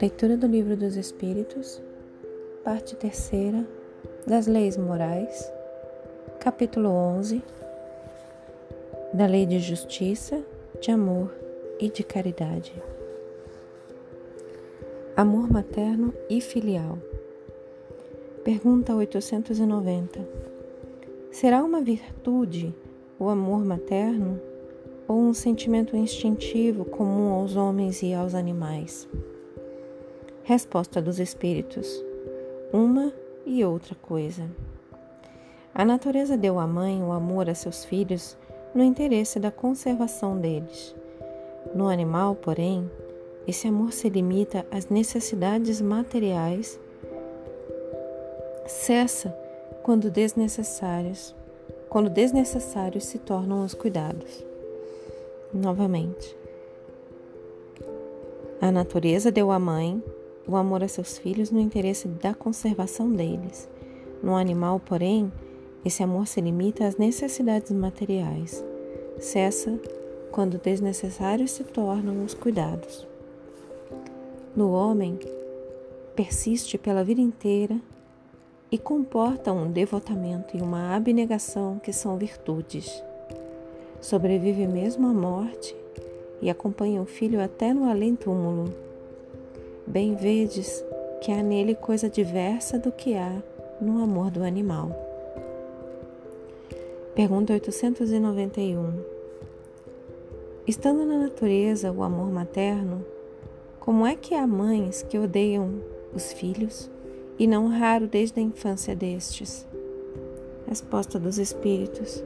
Leitura do Livro dos Espíritos, parte terceira, das Leis Morais, capítulo 11, da Lei de Justiça, de Amor e de Caridade. Amor materno e filial. Pergunta 890. Será uma virtude o amor materno ou um sentimento instintivo comum aos homens e aos animais? Resposta dos Espíritos: uma e outra coisa. A natureza deu à mãe o amor a seus filhos no interesse da conservação deles. No animal, porém, esse amor se limita às necessidades materiais, cessa quando desnecessários, quando desnecessários se tornam os cuidados. Novamente, a natureza deu à mãe o amor a seus filhos no interesse da conservação deles. No animal, porém, esse amor se limita às necessidades materiais. Cessa quando desnecessários se tornam os cuidados. No homem, persiste pela vida inteira e comporta um devotamento e uma abnegação que são virtudes. Sobrevive mesmo à morte e acompanha o filho até no além-túmulo bem vedes que há nele coisa diversa do que há no amor do animal. Pergunta 891. Estando na natureza o amor materno, como é que há mães que odeiam os filhos e não raro desde a infância destes? Resposta dos Espíritos.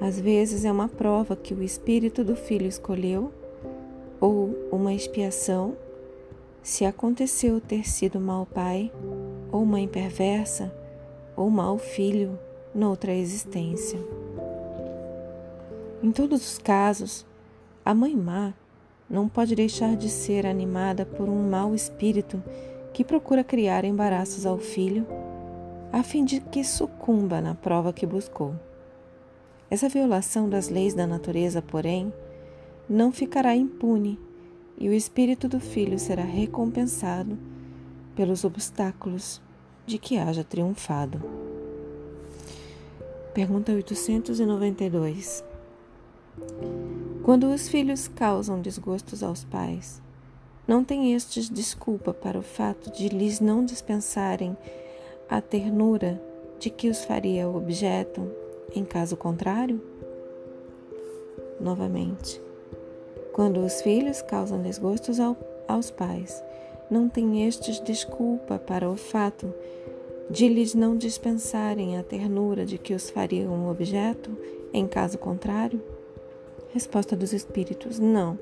Às vezes é uma prova que o espírito do filho escolheu, ou uma expiação se aconteceu ter sido mau pai, ou mãe perversa, ou mau filho noutra existência. Em todos os casos, a mãe má não pode deixar de ser animada por um mau espírito que procura criar embaraços ao filho, a fim de que sucumba na prova que buscou. Essa violação das leis da natureza, porém, não ficará impune e o espírito do filho será recompensado pelos obstáculos de que haja triunfado. Pergunta 892. Quando os filhos causam desgostos aos pais, não têm estes desculpa para o fato de lhes não dispensarem a ternura de que os faria objeto em caso contrário? Novamente, quando os filhos causam desgostos ao, aos pais, não têm estes desculpa para o fato de lhes não dispensarem a ternura de que os fariam objeto, em caso contrário? Resposta dos Espíritos: não,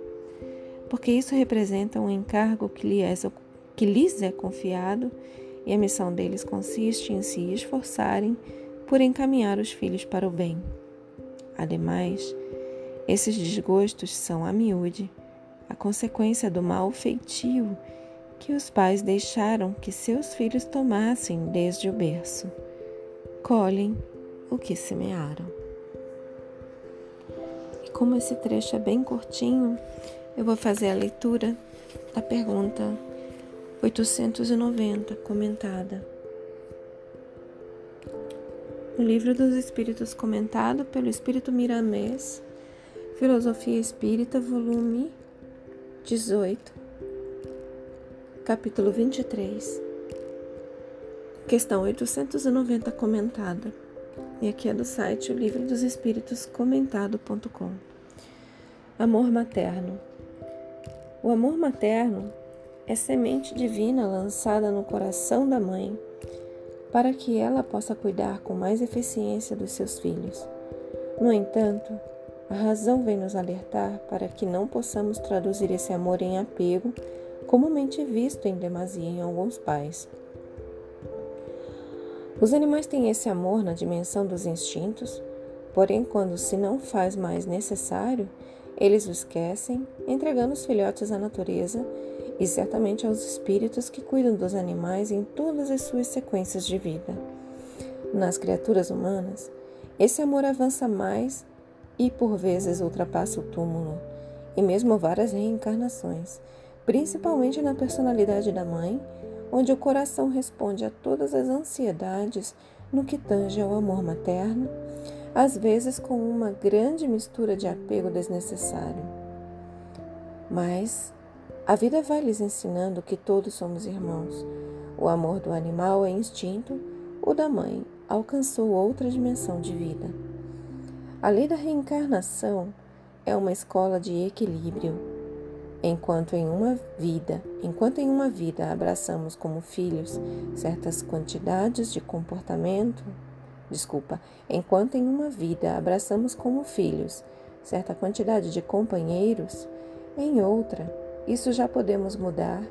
porque isso representa um encargo que lhes, é, que lhes é confiado e a missão deles consiste em se esforçarem por encaminhar os filhos para o bem. Ademais, esses desgostos são a miúde, a consequência do mau feitio que os pais deixaram que seus filhos tomassem desde o berço. Colhem o que semearam. E como esse trecho é bem curtinho, eu vou fazer a leitura da pergunta 890, comentada. No livro dos Espíritos, comentado pelo Espírito Miramês, Filosofia Espírita, volume 18, capítulo 23, questão 890 comentada. E aqui é do site o Livro dos Espíritos comentado.com. Amor materno. O amor materno é semente divina lançada no coração da mãe para que ela possa cuidar com mais eficiência dos seus filhos. No entanto, a razão vem nos alertar para que não possamos traduzir esse amor em apego, comumente visto em demasia em alguns pais. Os animais têm esse amor na dimensão dos instintos, porém, quando se não faz mais necessário, eles o esquecem, entregando os filhotes à natureza e certamente aos espíritos que cuidam dos animais em todas as suas sequências de vida. Nas criaturas humanas, esse amor avança mais e por vezes ultrapassa o túmulo, e mesmo várias reencarnações, principalmente na personalidade da mãe, onde o coração responde a todas as ansiedades no que tange ao amor materno, às vezes com uma grande mistura de apego desnecessário. Mas a vida vai lhes ensinando que todos somos irmãos. O amor do animal é instinto, o da mãe alcançou outra dimensão de vida. A lei da reencarnação é uma escola de equilíbrio. Enquanto em uma vida, enquanto em uma vida abraçamos como filhos certas quantidades de comportamento, desculpa, enquanto em uma vida abraçamos como filhos certa quantidade de companheiros, em outra isso já podemos mudar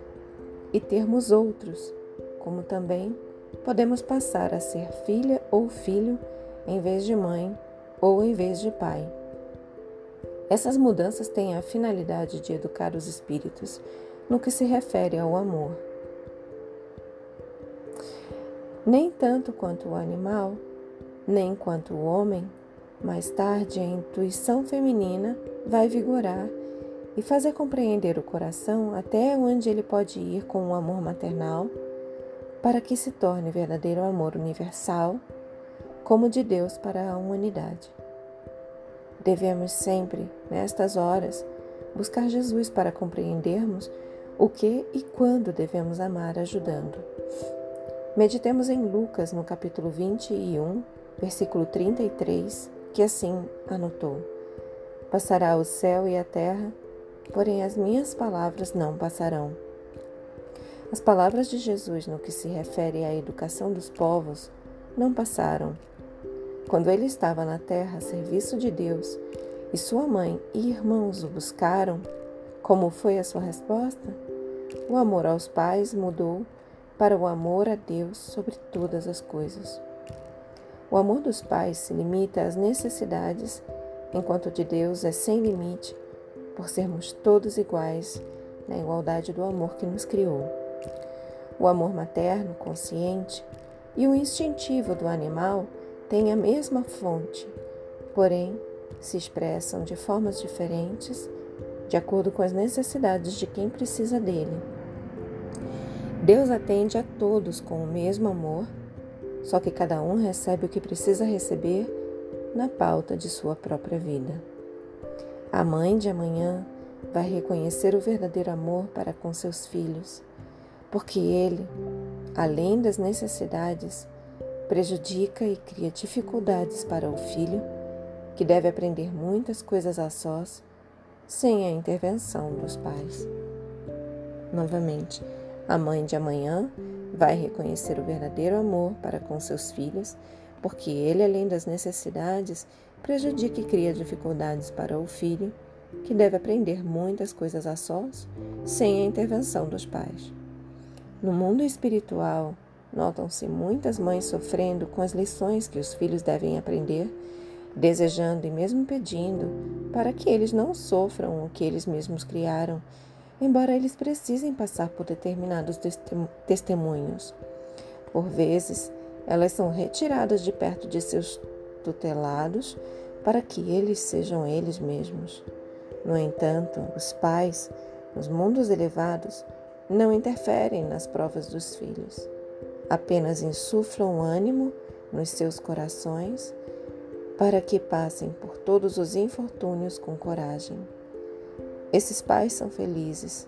e termos outros, como também podemos passar a ser filha ou filho em vez de mãe ou em vez de pai. Essas mudanças têm a finalidade de educar os espíritos no que se refere ao amor. Nem tanto quanto o animal, nem quanto o homem, mais tarde a intuição feminina vai vigorar e fazer compreender o coração até onde ele pode ir com o amor maternal, para que se torne verdadeiro amor universal, como de Deus para a humanidade. Devemos sempre, nestas horas, buscar Jesus para compreendermos o que e quando devemos amar ajudando. Meditemos em Lucas no capítulo 21, versículo 33, que assim anotou: Passará o céu e a terra, porém as minhas palavras não passarão. As palavras de Jesus no que se refere à educação dos povos não passaram. Quando ele estava na terra a serviço de Deus e sua mãe e irmãos o buscaram, como foi a sua resposta? O amor aos pais mudou para o amor a Deus sobre todas as coisas. O amor dos pais se limita às necessidades, enquanto de Deus é sem limite por sermos todos iguais na igualdade do amor que nos criou. O amor materno, consciente, e o instintivo do animal têm a mesma fonte, porém se expressam de formas diferentes, de acordo com as necessidades de quem precisa dele. Deus atende a todos com o mesmo amor, só que cada um recebe o que precisa receber na pauta de sua própria vida. A mãe de amanhã vai reconhecer o verdadeiro amor para com seus filhos, porque ele, além das necessidades, prejudica e cria dificuldades para o filho, que deve aprender muitas coisas a sós, sem a intervenção dos pais. Novamente, a mãe de amanhã vai reconhecer o verdadeiro amor para com seus filhos, porque ele, além das necessidades, prejudica e cria dificuldades para o filho, que deve aprender muitas coisas a sós, sem a intervenção dos pais. No mundo espiritual, notam-se muitas mães sofrendo com as lições que os filhos devem aprender, desejando e mesmo pedindo para que eles não sofram o que eles mesmos criaram, embora eles precisem passar por determinados testemunhos. Por vezes, elas são retiradas de perto de seus tutelados para que eles sejam eles mesmos. No entanto, os pais, nos mundos elevados, não interferem nas provas dos filhos, apenas insuflam ânimo nos seus corações para que passem por todos os infortúnios com coragem. Esses pais são felizes,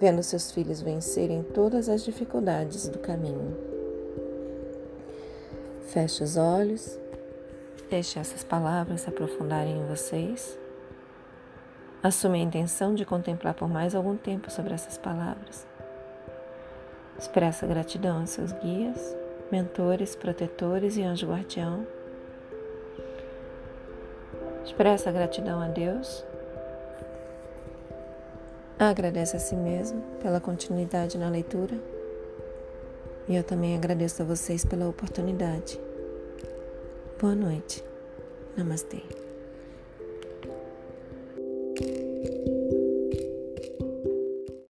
vendo seus filhos vencerem todas as dificuldades do caminho. Feche os olhos Deixe essas palavras se aprofundarem em vocês. Assume a intenção de contemplar por mais algum tempo sobre essas palavras. Expressa gratidão aos seus guias, mentores, protetores e anjo guardião. Expressa gratidão a Deus. Agradece a si mesmo pela continuidade na leitura. E eu também agradeço a vocês pela oportunidade. Boa noite. Namastê.